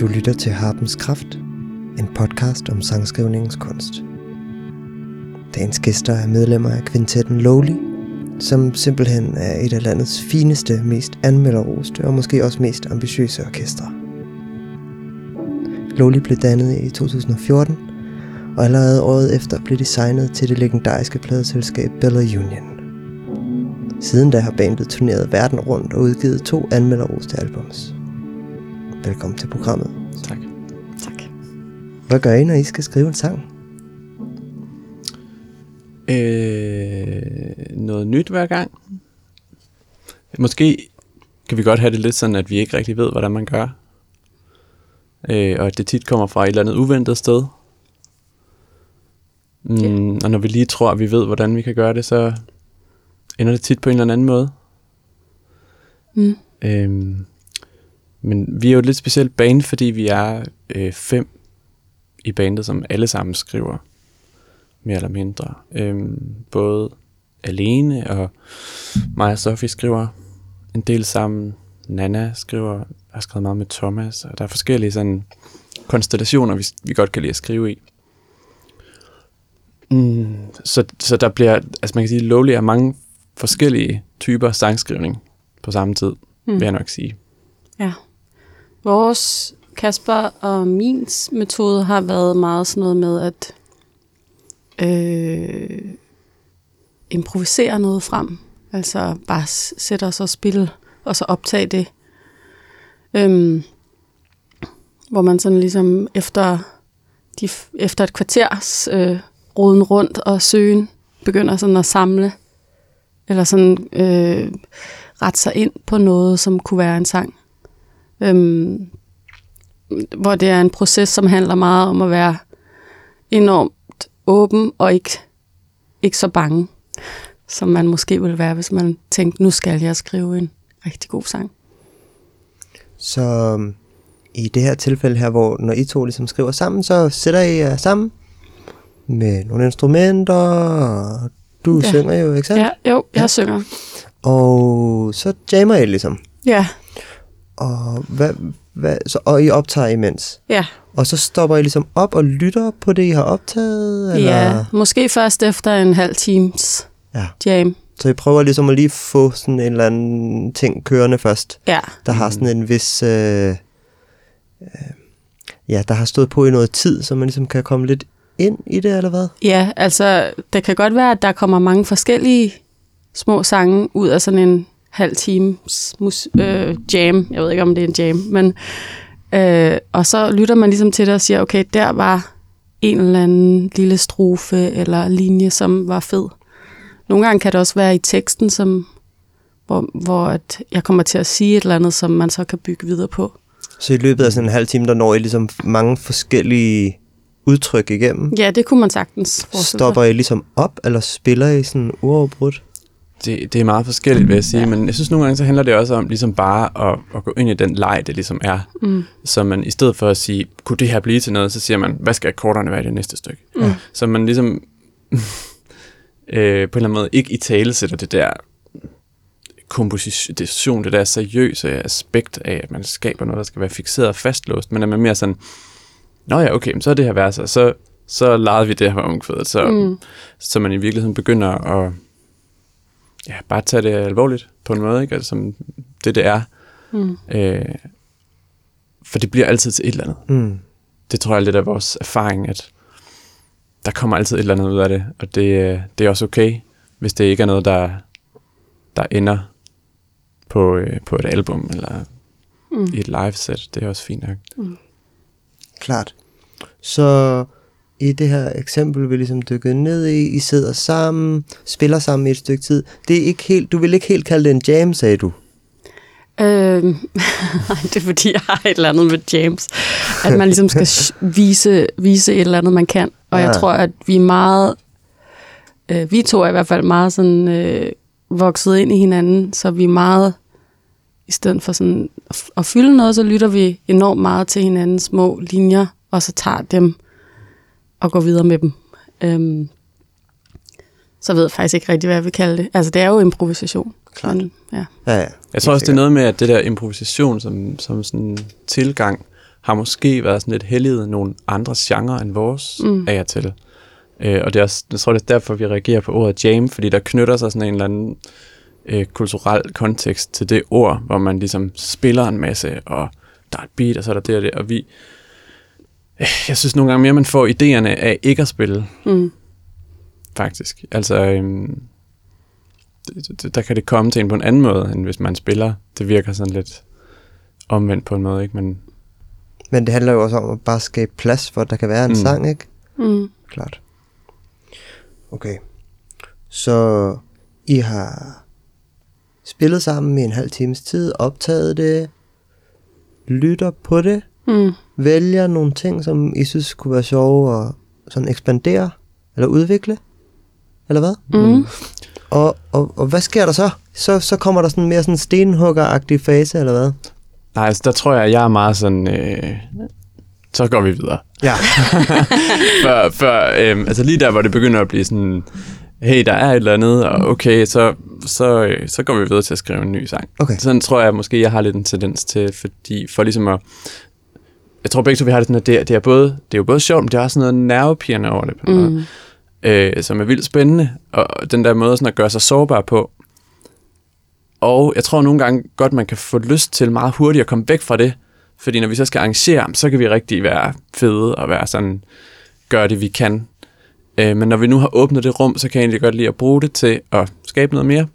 Du lytter til Harpens Kraft, en podcast om sangskrivningens kunst. Dagens gæster er medlemmer af kvintetten Lowly, som simpelthen er et af landets fineste, mest anmelderoste og måske også mest ambitiøse orkestre. Lowly blev dannet i 2014, og allerede året efter blev designet til det legendariske pladeselskab Bella Union. Siden da har bandet turneret verden rundt og udgivet to anmelderoste albums. Velkommen til programmet. Tak. Tak. Hvad gør I, når I skal skrive en sang? Øh, noget nyt hver gang. Måske kan vi godt have det lidt sådan, at vi ikke rigtig ved, hvordan man gør. Øh, og at det tit kommer fra et eller andet uventet sted. Mm, Ja. Og når vi lige tror, at vi ved, hvordan vi kan gøre det, så ender det tit på en eller anden måde. Mm. Øhm, men vi er jo et lidt specielt band, fordi vi er øh, fem i bandet, som alle sammen skriver, mere eller mindre. Øhm, både alene, og mig og Sofie skriver en del sammen. Nana skriver, har skrevet meget med Thomas, og der er forskellige sådan konstellationer, vi, vi godt kan lide at skrive i. Mm, så, så der bliver, altså man kan sige, Lowly er mange forskellige typer sangskrivning på samme tid, mm. vil jeg nok sige. Ja. Vores, Kasper og min metode har været meget sådan noget med at øh, improvisere noget frem. Altså bare s- sætte os og spille, og så optage det. Øhm, hvor man sådan ligesom efter, de, efter et kvarters øh, roden rundt og søgen, begynder sådan at samle, eller sådan øh, rette sig ind på noget, som kunne være en sang. Øhm, hvor det er en proces, som handler meget om at være enormt åben og ikke, ikke så bange, som man måske ville være, hvis man tænkte, nu skal jeg skrive en rigtig god sang. Så øhm, i det her tilfælde her, hvor når I to ligesom skriver sammen, så sætter I jer sammen med nogle instrumenter, og du ja. Synger jo, ikke sandt? Ja, jo, jeg ja. synger. Og så jammer I ligesom. Ja, Og, hvad, hvad, så, og I optager imens. ja, Og så stopper I ligesom op og lytter på det, I har optaget? Eller? ja. Måske først efter en halv times ja. jam. Så I prøver ligesom at lige få sådan en eller anden ting kørende først, Ja, der har sådan en vis... Øh, øh, ja, der har stået på i noget tid, så man ligesom kan komme lidt ind i det, eller hvad? Ja, altså det kan godt være, at der kommer mange forskellige små sange ud af sådan en halv times mus- øh, jam. Jeg ved ikke, om det er en jam, men øh, og så lytter man ligesom til det og siger, okay, der var en eller anden lille strofe eller linje, som var fed. Nogle gange kan det også være i teksten, som, hvor, hvor at jeg kommer til at sige et eller andet, som man så kan bygge videre på. Så i løbet af sådan en halv time, der når I ligesom mange forskellige udtryk igennem. Ja, det kunne man sagtens. Stopper I ligesom op, eller spiller I sådan uafbrudt? Det, det er meget forskelligt, vil jeg sige, ja. Men jeg synes nogle gange, så handler det også om ligesom bare at, at gå ind i den leg, det ligesom er. Mm. Så man i stedet for at sige, kunne det her blive til noget, så siger man, hvad skal akkorderne være i det næste stykke? Mm. Så man ligesom øh, på en eller anden måde ikke i tale sætter det der komposition, det der seriøse aspekt af, at man skaber noget, der skal være fixeret og fastlåst, men at man mere sådan, nå ja, okay, så er det her vers, og så, så legede vi det her omkvædet, så. Mm. så man i virkeligheden begynder at ja, bare tage det alvorligt på en måde, ikke? Altså, som det det er. Mm. Øh, for det bliver altid til et eller andet. Mm. Det tror jeg er lidt af vores erfaring, at der kommer altid et eller andet ud af det, og det, øh, det er også okay, hvis det ikke er noget, der, der ender på, øh, på et album eller Mm. i et live-set. Det er også fint nok. Klart. Så i det her eksempel, vi ligesom dykket ned i, I sidder sammen, spiller sammen i et stykke tid. Det er ikke helt, du vil ikke helt kalde det en jam, sagde du. Nej, det er fordi, jeg har et eller andet med James. At man ligesom skal vise, vise et eller andet, man kan. Og Ja. jeg tror, at vi er meget... Øh, vi to er i hvert fald meget sådan øh, vokset ind i hinanden, så vi er meget... I stedet for sådan at fylde noget, så lytter vi enormt meget til hinandens små linjer, og så tager dem og går videre med dem. Øhm, så ved jeg faktisk ikke rigtig, hvad jeg vil kalde det. Altså, det er jo improvisation. Klart. Men, ja. Ja, ja. Jeg tror også, det er noget med, at det der improvisation som, som sådan tilgang har måske været sådan lidt helliget nogle andre genrer end vores mm. af og til. Øh, og det er også, jeg tror, det er derfor, vi reagerer på ordet jam, fordi der knytter sig sådan en eller anden øh, kulturel kontekst til det ord, hvor man ligesom spiller en masse, og der er et beat, og så er der det og det, og vi... Jeg synes nogle gange mere, man får idéerne af ikke at spille, Mm. faktisk. Altså, øhm, det- det- der kan det komme til en på en anden måde, end hvis man spiller. Det virker sådan lidt omvendt på en måde, ikke? Men Men det handler jo også om at bare skabe plads, for at der kan være en mm. sang, ikke? Mm. Klart. Okay. Så I har spillet sammen i en halv times tid, optaget det, lytter på det, Mm. vælger nogle ting, som I synes kunne være sjove at sådan ekspandere eller udvikle? Eller hvad? Mm. Og, og, og hvad sker der så? Så, så kommer der sådan mere sådan stenhugger-agtig fase, eller hvad? nej, altså, der tror jeg, at jeg er meget sådan... Øh, så går vi videre. Ja. før, før, øhm, altså lige der, hvor det begynder at blive sådan, hey, der er et eller andet, og okay, så, så, øh, så går vi videre til at skrive en ny sang. Okay. Sådan tror jeg måske, jeg har lidt en tendens til, fordi for ligesom at, jeg tror begge to, vi har det sådan, at det, er- det, er, både, det er jo både sjovt, men det er også sådan noget nervepirrende over det på mm. måde, øh, som er vildt spændende, og den der måde sådan at gøre sig sårbar på. Og jeg tror nogle gange godt, man kan få lyst til meget hurtigt at komme væk fra det, fordi når vi så skal arrangere, så kan vi rigtig være fede og være sådan, gøre det, vi kan. Øh, men når vi nu har åbnet det rum, så kan jeg egentlig godt lide at bruge det til at skabe noget mere.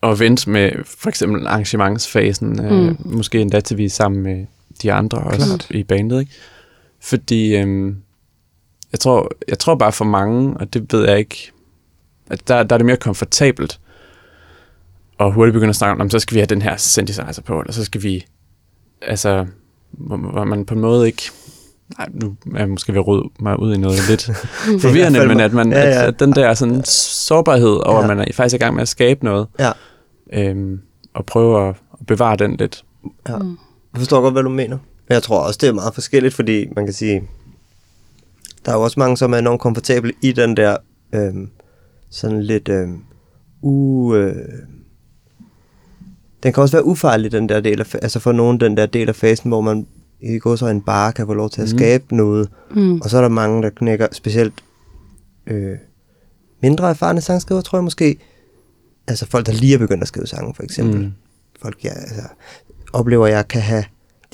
Og vente med for eksempel arrangementsfasen, øh, Mm. måske endda til vi er sammen med de andre også Klart. i bandet. Ikke? Fordi øh, jeg, tror, jeg tror bare for mange, og det ved jeg ikke, at der, der er det mere komfortabelt og hurtigt begynde at snakke om, så skal vi have den her synthesizer på, eller så skal vi, altså, hvor, hvor man på en måde ikke, nej, nu er jeg måske ved at rode mig ud i noget lidt forvirrende, men at, man, Ja, ja. At, at den der sådan sårbarhed over, Ja. at man er faktisk i gang med at skabe noget, Ja. øhm, og prøve at, at bevare den lidt. Ja. Jeg forstår godt, hvad du mener. Men jeg tror også, det er meget forskelligt, fordi man kan sige, der er jo også mange, som er enormt komfortable i den der øhm, sådan lidt øhm, u... Øh, den kan også være ufarlig, den der del af, altså for nogen den der del af fasen, hvor man i går så en bare kan få lov til at Mhm. skabe noget. Mm. Og så er der mange, der knækker, specielt øh, mindre erfarne sangskriver, tror jeg måske. Altså folk, der lige er begyndt at skrive sange, for eksempel. Mm. Folk, jeg altså, oplever, jeg kan have,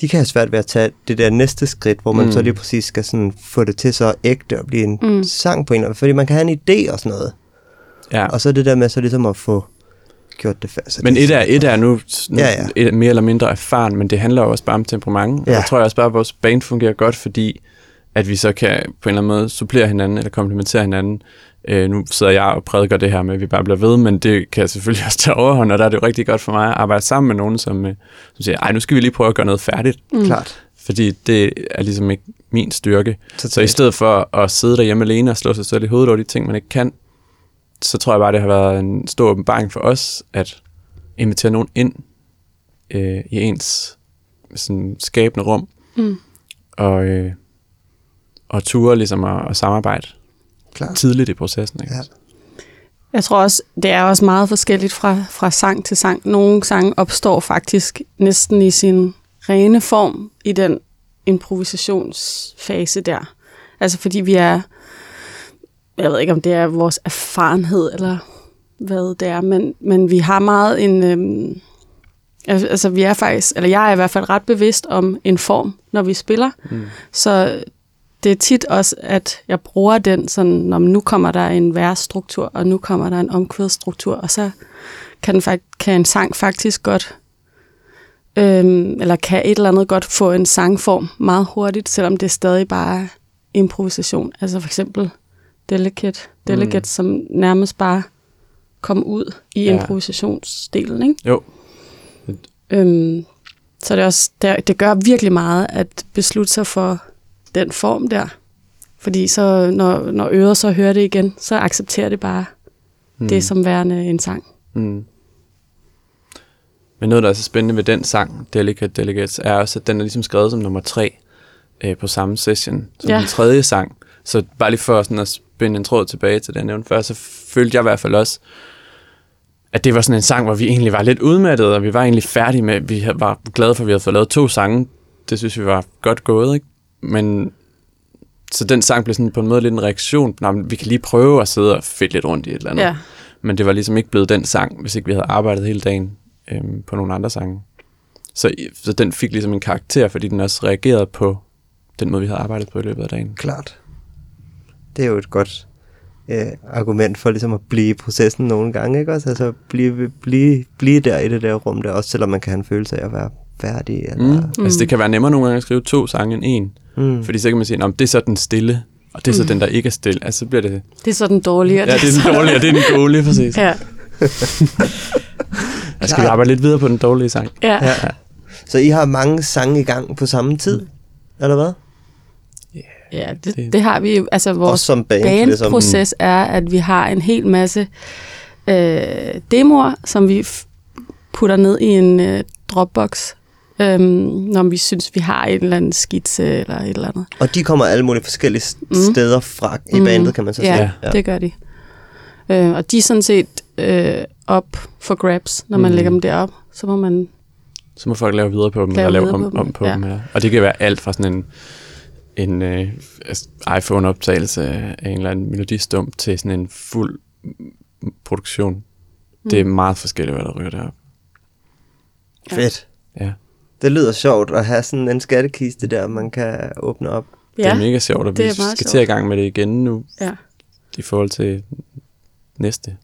de kan have svært ved at tage det der næste skridt, hvor man Mm. så lige præcis skal sådan få det til så ægte og blive en Mm. sang på en eller anden, fordi man kan have en idé og sådan noget. Ja. Og så det der med så ligesom at få gjort det fast. Men et er, et er nu, nu Ja, ja. Et er mere eller mindre erfaren, men det handler jo også bare om temperament. Og Ja. jeg tror jeg også bare, at vores band fungerer godt, fordi at vi så kan på en eller anden måde supplere hinanden, eller komplementere hinanden. Øh, nu sidder jeg og prædiker det her med, at vi bare bliver ved, men det kan selvfølgelig også tage overhånd, og der er det jo rigtig godt for mig at arbejde sammen med nogen, som, øh, som siger, ej, nu skal vi lige prøve at gøre noget færdigt, Mm. Klart. fordi det er ligesom ikke min styrke. Så i Totalt. stedet for at sidde derhjemme alene og slå sig selv i hovedet over de ting, man ikke kan, så tror jeg bare, det har været en stor åbenbaring for os, at invitere nogen ind øh, i ens sådan, skabende rum, Mm. og, øh, og ture ligesom at, at samarbejde Klart. tidligt i processen. Ikke? Ja. Jeg tror også, det er også meget forskelligt fra, fra sang til sang. Nogle sange opstår faktisk næsten i sin rene form i den improvisationsfase der. Altså fordi vi er, jeg ved ikke om det er vores erfarenhed eller hvad det er, men, men vi har meget en, øhm, altså altså, vi er faktisk, eller jeg er i hvert fald ret bevidst om en form, når vi spiller. Mm. Så det er tit også, at jeg bruger den sådan, når nu kommer der en versstruktur, og nu kommer der en omkvædsstruktur, og så kan, den kan en sang faktisk godt, øhm, eller kan et eller andet godt få en sangform meget hurtigt, selvom det stadig bare er improvisation. Altså for eksempel Delicate, Delicate mm. som nærmest bare kom ud i ja. improvisationsdelen, ikke? Jo. Øhm, så det, er også, det, det gør virkelig meget at beslutte sig for den form der. Fordi så, når, når øret så hører det igen, så accepterer det bare mm. det som værende en sang. Mm. Men noget, der er så spændende ved den sang, Delicate Delegates, er også, at den er ligesom skrevet som nummer tre øh, på samme session, som Ja. den tredje sang. Så bare lige for sådan at spænde en tråd tilbage til jeg nævnte før, så følte jeg i hvert fald også, at det var sådan en sang, hvor vi egentlig var lidt udmattede, og vi var egentlig færdige med, vi var glade for, at vi havde fået lavet to sange det synes vi var godt gået, ikke? Men så den sang blev sådan på en måde lidt en reaktion. Nej, vi kan lige prøve at sidde og fedte lidt rundt i et eller andet. Ja. Men det var ligesom ikke blevet den sang, hvis ikke vi havde arbejdet hele dagen øhm, på nogle andre sange. Så, så den fik ligesom en karakter, fordi den også reagerede på den måde, vi havde arbejdet på i løbet af dagen. Klart. Det er jo et godt øh, argument for ligesom at blive i processen nogle gange, ikke også? Altså blive, blive, blive der i det der rum der, også selvom man kan have en følelse af at være færdig. Eller, Mm. Altså det kan være nemmere nogle gange at skrive to sange end en. Mm. Fordi så kan man sige, at det er så den stille, og det er så den, der ikke er stille. Altså så bliver det... Det er så den dårlige. Ja, det er den dårlige, og det er den gode, lige præcis. Ja, Jeg skal arbejde lidt videre på den dårlige sang. ja. Ja. Så I har mange sange i gang på samme tid, eller hvad? ja det, Det- det har vi jo. Altså vores som band, ligesom. bandproces er, at vi har en hel masse øh, demoer, som vi putter ned i en øh, Dropbox, øhm, når vi synes, vi har en eller anden skitse eller et eller andet. Og de kommer alle mulige forskellige s- steder fra i Mhm. bandet, kan man så Ja, sige. ja, det gør de. Øh, og de er sådan set øh, op for grabs, når man Mhm. lægger dem derop. Så må man... Så må folk lave videre på dem, Lave eller lave om på dem, om på ja. dem. Ja. Og det kan være alt fra sådan en, en øh, altså, iPhone-optagelse af en eller anden melodistump til sådan en fuld mm, produktion. Det er meget forskelligt, hvad der ryger derop. Ja. Fedt. Ja. Det lyder sjovt at have sådan en skattekiste der, man kan åbne op. Det er mega sjovt, og det vi skal sjovt. til i gang med det igen nu, ja. i forhold til næste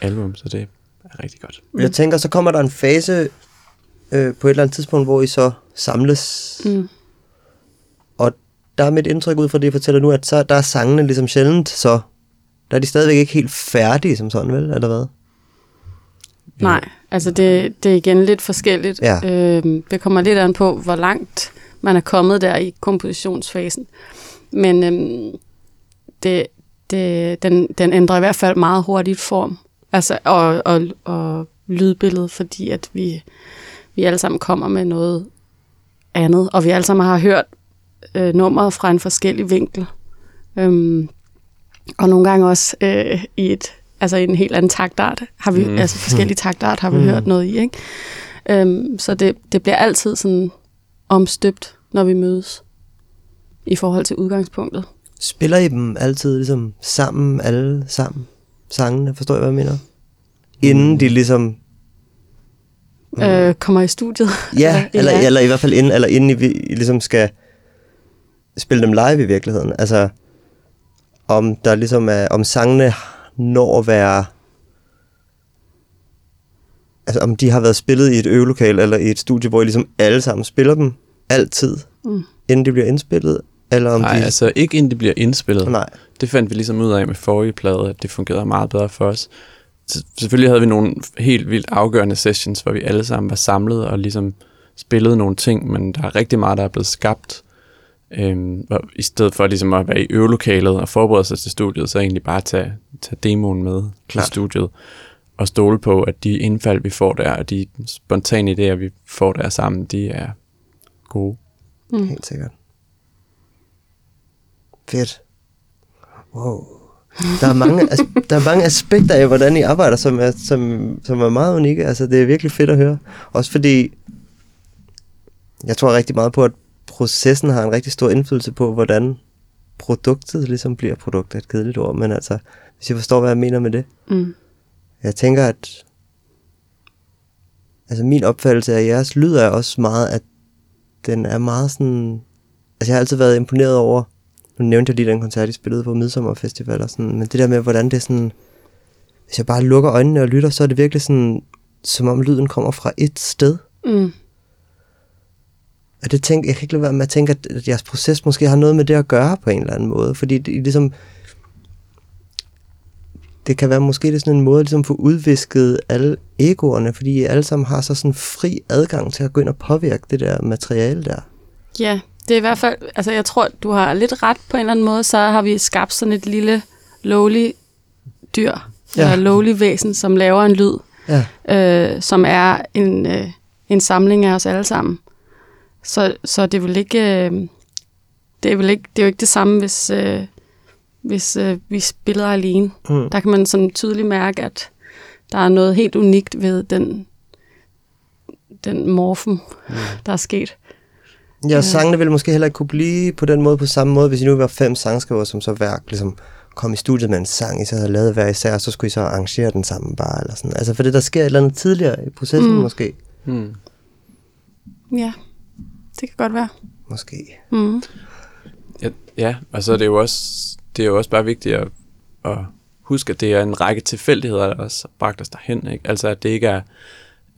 album, så det er rigtig godt. Mm. Jeg tænker, så kommer der en fase øh, på et eller andet tidspunkt, hvor I så samles. Mm. Og der er mit indtryk ud fra det, jeg fortæller nu, at så der er sangene ligesom sjældent, så der er de stadigvæk ikke helt færdige som sådan, vel? Eller hvad? Nej, altså det, det er igen lidt forskelligt. Ja. Øhm, det kommer lidt an på, hvor langt man er kommet der i kompositionsfasen. Men øhm, det, det, den, den ændrer i hvert fald meget hurtigt form. Altså, og, og, og lydbillede, fordi at vi, vi alle sammen kommer med noget andet, og vi alle sammen har hørt øh, nummeret fra en forskellig vinkel. Øhm, og nogle gange også øh, i et altså i en helt anden taktart har vi, Mm. mm. altså forskellige taktart har vi Mm. mm. hørt noget i, ikke? Øhm, så det, det bliver altid sådan omstøbt, når vi mødes i forhold til udgangspunktet. Spiller I dem altid ligesom sammen, alle sammen? Sangene, forstår jeg, hvad jeg mener? Inden de ligesom... Mm. Øh, kommer i studiet. Ja, eller, ja. eller i hvert fald inden, eller inden I, vi- I ligesom skal spille dem live i virkeligheden. Altså, om der ligesom er, om sangene når at være, altså om de har været spillet i et øvelokal eller i et studie, hvor I ligesom alle sammen spiller dem altid, Mm. inden de bliver indspillet, eller om Nej, de... altså ikke inden det bliver indspillet. Nej. Det fandt vi ligesom ud af med forrige plade, at det fungerede meget bedre for os. Så selvfølgelig havde vi nogle helt vildt afgørende sessions, hvor vi alle sammen var samlet og ligesom spillede nogle ting, men der er rigtig meget, der er blevet skabt. Øhm, hvor, I stedet for ligesom at være i øvelokalet og forberede sig til studiet, så egentlig bare tage, tage demoen med Klart. til studiet og stole på, at de indfald, vi får der, og de spontane idéer, vi får der sammen, de er gode. Mm. Helt sikkert. Fedt. Wow. Der er, mange, as- der er mange aspekter af, hvordan I arbejder, som er, som, som er meget unikke. Altså, det er virkelig fedt at høre. Også fordi, jeg tror rigtig meget på, at processen har en rigtig stor indflydelse på, hvordan produktet ligesom bliver produktet. Et kedeligt ord, men altså, hvis I forstår, hvad jeg mener med det. Mm. Jeg tænker, at altså min opfattelse af jeres lyd er også meget, at den er meget sådan... Altså jeg har altid været imponeret over, nu nævnte jeg lige den koncert, I spillede på Midsommerfestival og sådan, men det der med, hvordan det er sådan... Hvis jeg bare lukker øjnene og lytter, så er det virkelig sådan, som om lyden kommer fra et sted. Mm. Og det tænker, jeg kan ikke lade være med at tænke, at, at jeres proces måske har noget med det at gøre på en eller anden måde. Fordi det, ligesom, det kan være måske det er sådan en måde at ligesom få udvisket alle egoerne, fordi I alle sammen har så sådan fri adgang til at gå ind og påvirke det der materiale der. Ja, det er i hvert fald, altså jeg tror, du har lidt ret på en eller anden måde, så har vi skabt sådan et lille lowly dyr, Ja. eller lowly væsen, som laver en lyd, Ja, øh, som er en, øh, en samling af os alle sammen. Så, så det vil ikke, øh, det er vel ikke, det er jo ikke det samme, hvis, øh, hvis øh, vi spiller alene. mm. Der kan man sådan tydeligt mærke, at der er noget helt unikt ved den, den morfen, mm. der er sket. Ja, Ja. sangene ville måske heller ikke kunne blive på den måde, på samme måde, hvis I nu var fem sangskrivere, som så hver ligesom kom i studiet med en sang, I så havde lavet hver især, så skulle I så arrangere den sammen bare, eller sådan. Altså, for det der sker et eller andet tidligere i processen, Mm. mm. måske. Hmm. Ja, det kan godt være. Måske. Mm. Ja, ja, og så er det jo også, det er jo også bare vigtigt at, at huske, at det er en række tilfældigheder, der også har bragt os derhen. Ikke? Altså, at det ikke er...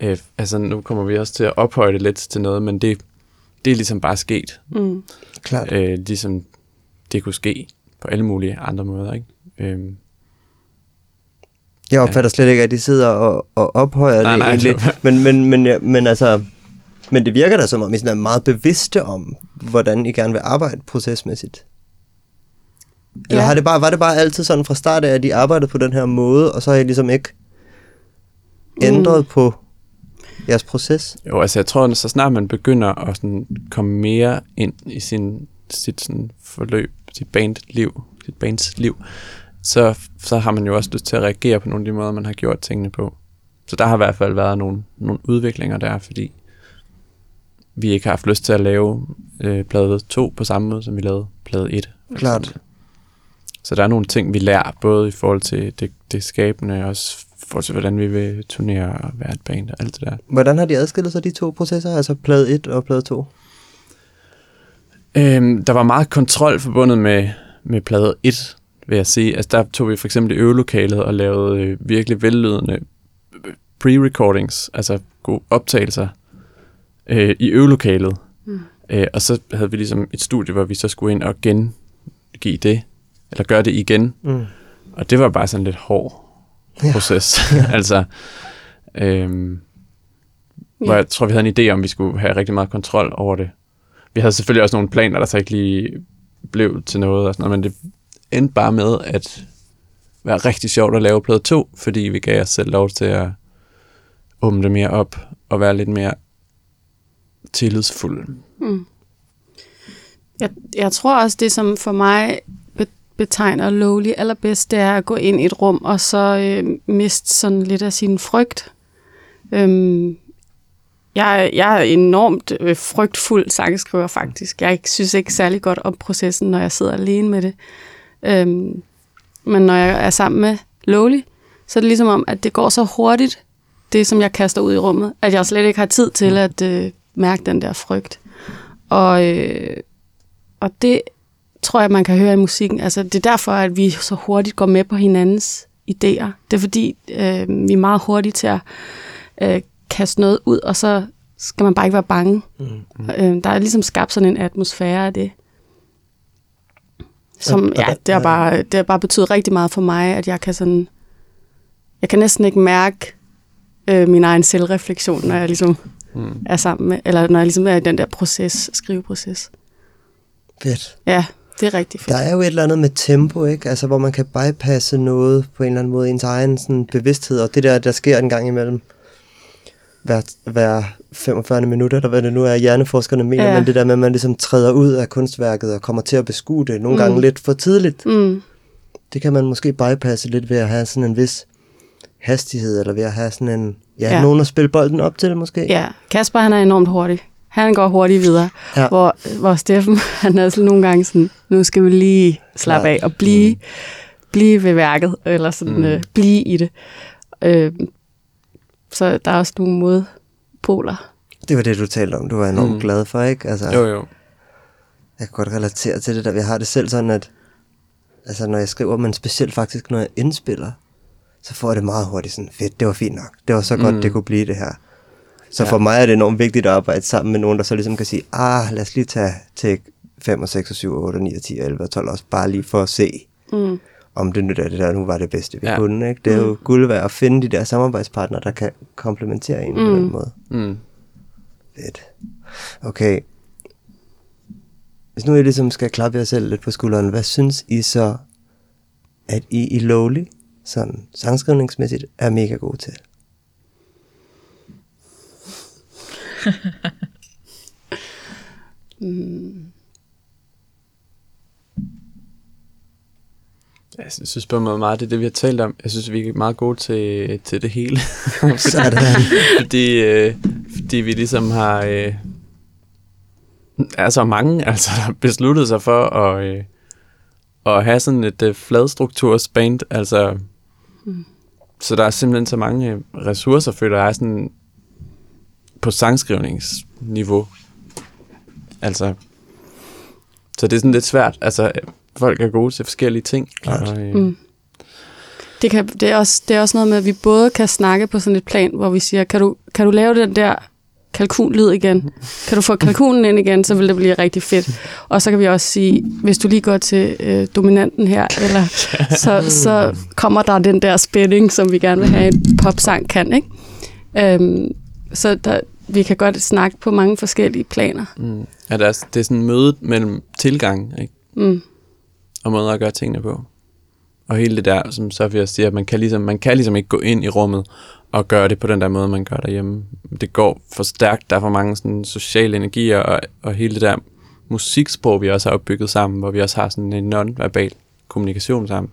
Øh, altså, nu kommer vi også til at ophøje det lidt til noget, men det, det er ligesom bare sket. Mm. Klart. Øh, ligesom det kunne ske på alle mulige andre måder. Ikke? Øhm, Jeg opfatter slet ikke, at de sidder og, og ophøjer Nej, det nej, egentlig. Men, men, men, ja, men altså... Men det virker da som om, I sådan er meget bevidste om, hvordan I gerne vil arbejde procesmæssigt. Eller Ja. har det bare, var det bare altid sådan fra start af, at I arbejdede på den her måde, og så har I ligesom ikke ændret mm. på jeres proces? jo, altså jeg tror, at så snart man begynder at sådan komme mere ind i sin, sit sådan forløb, sit bandliv, sit bands liv, så, så har man jo også lyst til at reagere på nogle af de måder, man har gjort tingene på. Så der har i hvert fald været nogle, nogle udviklinger der, fordi vi ikke har haft lyst til at lave øh, plade 2 på samme måde, som vi lavede plade 1. for Klart. eksempel. Så der er nogle ting, vi lærer, både i forhold til det, det skabende, og også i forhold til, hvordan vi vil turnere og være et band og alt det der. Hvordan har de adskilt sig, de to processer, altså plade 1 og plade 2? Øhm, der var meget kontrol forbundet med, med plade 1, vil jeg sige. Altså der tog vi for eksempel i øvelokalet og lavede øh, virkelig vellydende øh, pre-recordings, altså gode optagelser øh, i øvelokalet. Mm. Øh, og så havde vi ligesom et studie, hvor vi så skulle ind og gengive det, eller gøre det igen. Mm. Og det var bare sådan en lidt hård Ja. proces. altså, øhm, hvor Ja. jeg tror, vi havde en idé om, at vi skulle have rigtig meget kontrol over det. Vi havde selvfølgelig også nogle planer, der så ikke lige blev til noget, og sådan noget, men det endte bare med at være rigtig sjovt at lave plade 2, fordi vi gav os selv lov til at åbne det mere op og være lidt mere tillidsfulde. Mm. Jeg, jeg tror også, det som for mig be- betegner Lowly allerbedst, det er at gå ind i et rum, og så øh, miste sådan lidt af sin frygt. Øhm, jeg, jeg er enormt øh, frygtfuld sangskriver faktisk. Jeg synes ikke særlig godt om processen, når jeg sidder alene med det. Øhm, men når jeg er sammen med Lowly, så er det ligesom om, at det går så hurtigt, det som jeg kaster ud i rummet, at jeg slet ikke har tid til at øh, mærke den der frygt. Og, øh, og det tror jeg, man kan høre i musikken. Altså, det er derfor, at vi så hurtigt går med på hinandens idéer. Det er fordi, øh, vi er meget hurtige til at øh, kaste noget ud, og så skal man bare ikke være bange. Mm. Øh, der er ligesom skabt sådan en atmosfære af det. Som, ja, det har, bare, det har bare betydet rigtig meget for mig, at jeg kan sådan... Jeg kan næsten ikke mærke øh, min egen selvreflektion, når jeg ligesom Mm. er sammen med, eller når jeg ligesom er i den der proces, skriveproces. Fedt. Ja, det er rigtig fedt. Der er jo et eller andet med tempo, ikke? Altså, hvor man kan bypasse noget på en eller anden måde, ens egen sådan, bevidsthed, og det der, der sker en gang imellem hver, hver 45 minutter, eller hvad det nu er, hjerneforskerne mener, Ja. ja. men det der med, at man ligesom træder ud af kunstværket og kommer til at beskue det, nogle Mm. gange lidt for tidligt, Mm, det kan man måske bypasse lidt ved at have sådan en vis hastighed, eller ved at have sådan en, ja, Ja. ja. nogen at spille bolden op til måske. ja, Kasper han er enormt hurtig. Han går hurtigt videre. Ja. Hvor, hvor Steffen, han er sådan nogle gange sådan, nu skal vi lige slappe af og blive, mm. blive ved værket, eller sådan Mm. øh, blive i det. Øh, så der er også nogle modpoler. Det var det, du talte om, du var enormt Mm. mm. glad for, ikke? Altså, Jo, jo. Jeg kan godt relatere til det der. Jeg har det selv sådan, at altså, når jeg skriver, men specielt faktisk, når jeg indspiller, så får jeg det meget hurtigt sådan, fedt, det var fint nok. Det var så godt, Mm. det kunne blive det her. Så Ja. for mig er det enormt vigtigt at arbejde sammen med nogen, der så ligesom kan sige, ah, lad os lige tage take 5 og 6 og 7 og 8 og 9 og 10 og 11 og 12 også, bare lige for at se, Mm. om det nu der, det der nu var det bedste, vi Ja. kunne. Ikke? Det er jo guld værd at finde de der samarbejdspartnere, der kan komplementere en mm. på Mm. den måde. Mm. Fedt. Okay. Hvis nu I ligesom skal klappe jer selv lidt på skulderen, hvad synes I så, at I i Lowly, sådan sangskrivningsmæssigt, er mega gode til? Mm. Jeg synes på måde meget, det er det, vi har talt om. Jeg synes, vi er meget gode til, til det hele. Sådan. fordi, øh, fordi vi ligesom har... Øh, altså mange altså, der har besluttet sig for at, øh, at have sådan et øh, fladstrukturs band. Altså, mm. Så der er simpelthen så mange øh, ressourcer, føler jeg, sådan på sangskrivningsniveau. Altså, så det er sådan lidt svært. Altså, folk er gode til forskellige ting. Klart. Og, øh, Mm. Det, kan, det, er også, det er også noget med, at vi både kan snakke på sådan et plan, hvor vi siger, kan du, kan du lave den der kalkunlyd igen? Kan du få kalkunen ind igen, så vil det blive rigtig fedt. Og så kan vi også sige, hvis du lige går til øh, dominanten her, eller, så, så kommer der den der spænding, som vi gerne vil have en popsang kan. Ikke? Øhm, så der, vi kan godt snakke på mange forskellige planer. mm, ja, det, er, det er sådan mødet mellem tilgang ikke? Mm. og måder at gøre tingene på. Og hele det der, som Sofia siger, at man kan, ligesom, man kan ligesom ikke gå ind i rummet og gøre det på den der måde, man gør derhjemme. Det går for stærkt, der er for mange sådan, sociale energier, og, og hele det der musiksprog, vi også har opbygget sammen, hvor vi også har sådan en non-verbal kommunikation sammen.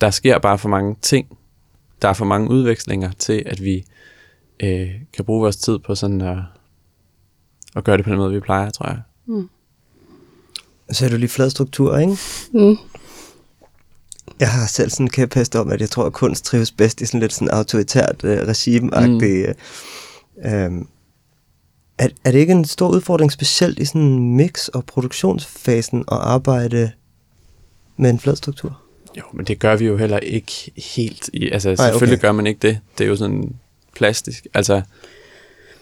Der sker bare for mange ting. Der er for mange udvekslinger til, at vi øh, kan bruge vores tid på sådan at, at gøre det på den måde, vi plejer, tror jeg. Så er du lige flad struktur, ikke? Mm. Jeg har selv sådan en kæphest om, at jeg tror, at kunst trives bedst i sådan lidt sådan autoritært øh, regime-agtigt. Mm. Øh, er, er det ikke en stor udfordring, specielt i sådan mix- og produktionsfasen, at arbejde med en flad struktur? Jo, men det gør vi jo heller ikke helt. I, altså, Nej, selvfølgelig okay. gør man ikke det. Det er jo sådan plastisk. Altså,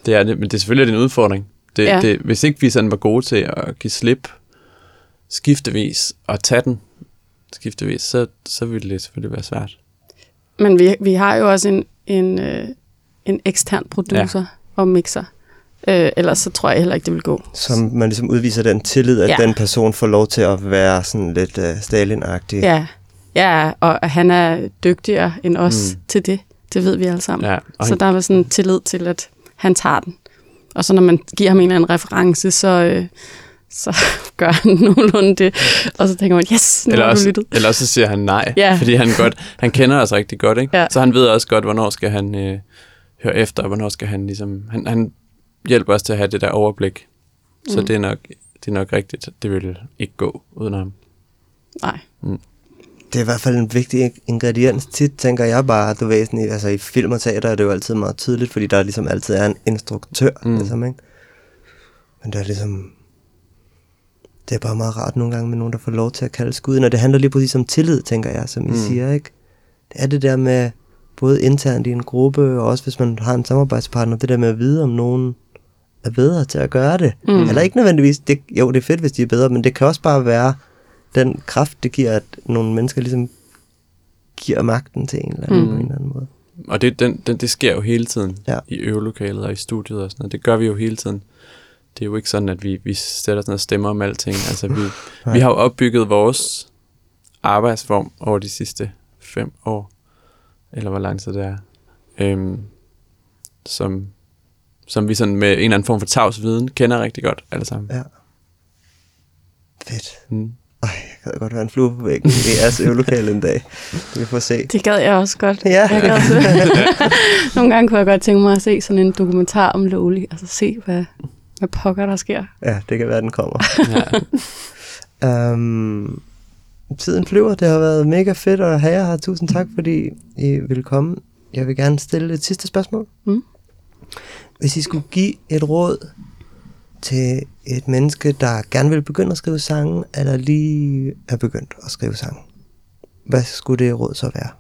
det er det, men det er selvfølgelig en udfordring. Det, ja. det, hvis ikke vi sådan var gode til at give slip skiftevis og tage den skiftevis, så, så ville det selvfølgelig være svært. Men vi, vi har jo også en, en, øh, en ekstern producer ja. og mixer. Øh, ellers så tror jeg heller ikke, det vil gå. Som man ligesom udviser den tillid, at Ja. den person får lov til at være sådan lidt uh, Stalin-agtig. Ja, ja og han er dygtigere end os mm. Til det. Det ved vi alle sammen. Ja, så han, der er sådan en tillid til, at han tager den. Og så når man giver ham en eller anden reference, så, øh, så gør han nogenlunde det. Og så tænker man, yes, nu eller, har du lyttet. eller også så siger han nej, Ja. fordi han, godt, han kender os rigtig godt. Ikke? Ja. Så han ved også godt, hvornår skal han øh, høre efter, og hvornår skal han ligesom... Han, han hjælper os til at have det der overblik. Så Mm. det, er nok, det er nok rigtigt. Det vil ikke gå uden ham. Nej. Det er i hvert fald en vigtig ingrediens. Tit tænker jeg bare, du ved, sådan, i- altså i film og teater er det jo altid meget tydeligt, fordi der ligesom altid er en instruktør, Mm. mm. ligesom, ikke? Men det er ligesom... Det er bare meget rart nogle gange med nogen, der får lov til at kalde skuden, og det handler lige præcis om tillid, tænker jeg, som I Mm. siger, ikke? Det er det der med, både internt i en gruppe, og også hvis man har en samarbejdspartner, det der med at vide, om nogen er bedre til at gøre det. Mm. Eller ikke nødvendigvis, det, jo det er fedt, hvis de er bedre, men det kan også bare være den kraft, det giver, at nogle mennesker ligesom giver magten til en eller anden mm. på en eller anden måde. Og det, den, den, det sker jo hele tiden Ja. i øvelokalet og i studiet og sådan noget. Det gør vi jo hele tiden. Det er jo ikke sådan, at vi, vi sætter sådan og stemmer om alting. Altså, vi, vi har jo opbygget vores arbejdsform over de sidste fem år, eller hvor lang tid det er, øhm, som, som vi sådan med en eller anden form for tavs viden kender rigtig godt alle sammen. Ja. Fedt. Mm. Ej, jeg gad godt være en flue på væggen i jeres øvelokale en dag. Vi får se. Det gad jeg også godt. Ja. Jeg gad også. Nogle gange kunne jeg godt tænke mig at se sådan en dokumentar om Loli, altså se, hvad, hvad pokker der sker. Ja, det kan være, den kommer. Ja. Um, tiden flyver. Det har været mega fedt at have jer her. Tusind tak, fordi I ville komme. Jeg vil gerne stille et sidste spørgsmål. Mm. Hvis I skulle give et råd til et menneske, der gerne vil begynde at skrive sange, eller lige er begyndt at skrive sange, hvad skulle det råd så være?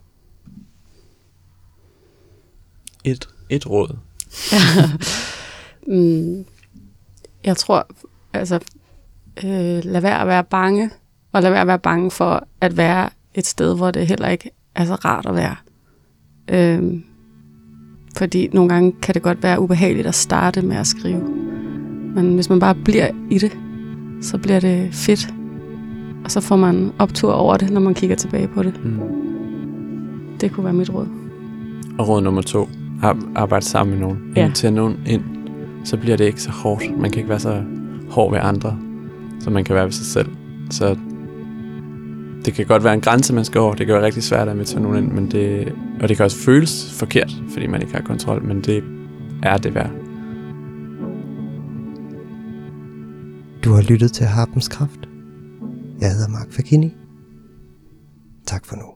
Et, et råd. Mm, jeg tror, altså, øh, lad være at være bange, og lad være at være bange for at være et sted, hvor det heller ikke er så rart at være. Øh, fordi nogle gange kan det godt være ubehageligt at starte med at skrive. Men hvis man bare bliver i det, så bliver det fedt. Og så får man optur over det, når man kigger tilbage på det. Mm. Det kunne være mit råd. Og råd nummer to. Ar- arbejde sammen med nogen. Ja. Invitere nogen ind. Så bliver det ikke så hårdt. Man kan ikke være så hård ved andre, som man kan være ved sig selv. Så det kan godt være en grænse, man skal over. Det kan være rigtig svært at tage nogen ind. Men det, og det kan også føles forkert, fordi man ikke har kontrol. Men det er det værd. Du har lyttet til Harpens Kraft. Jeg hedder Mark Fakini. Tak for nu.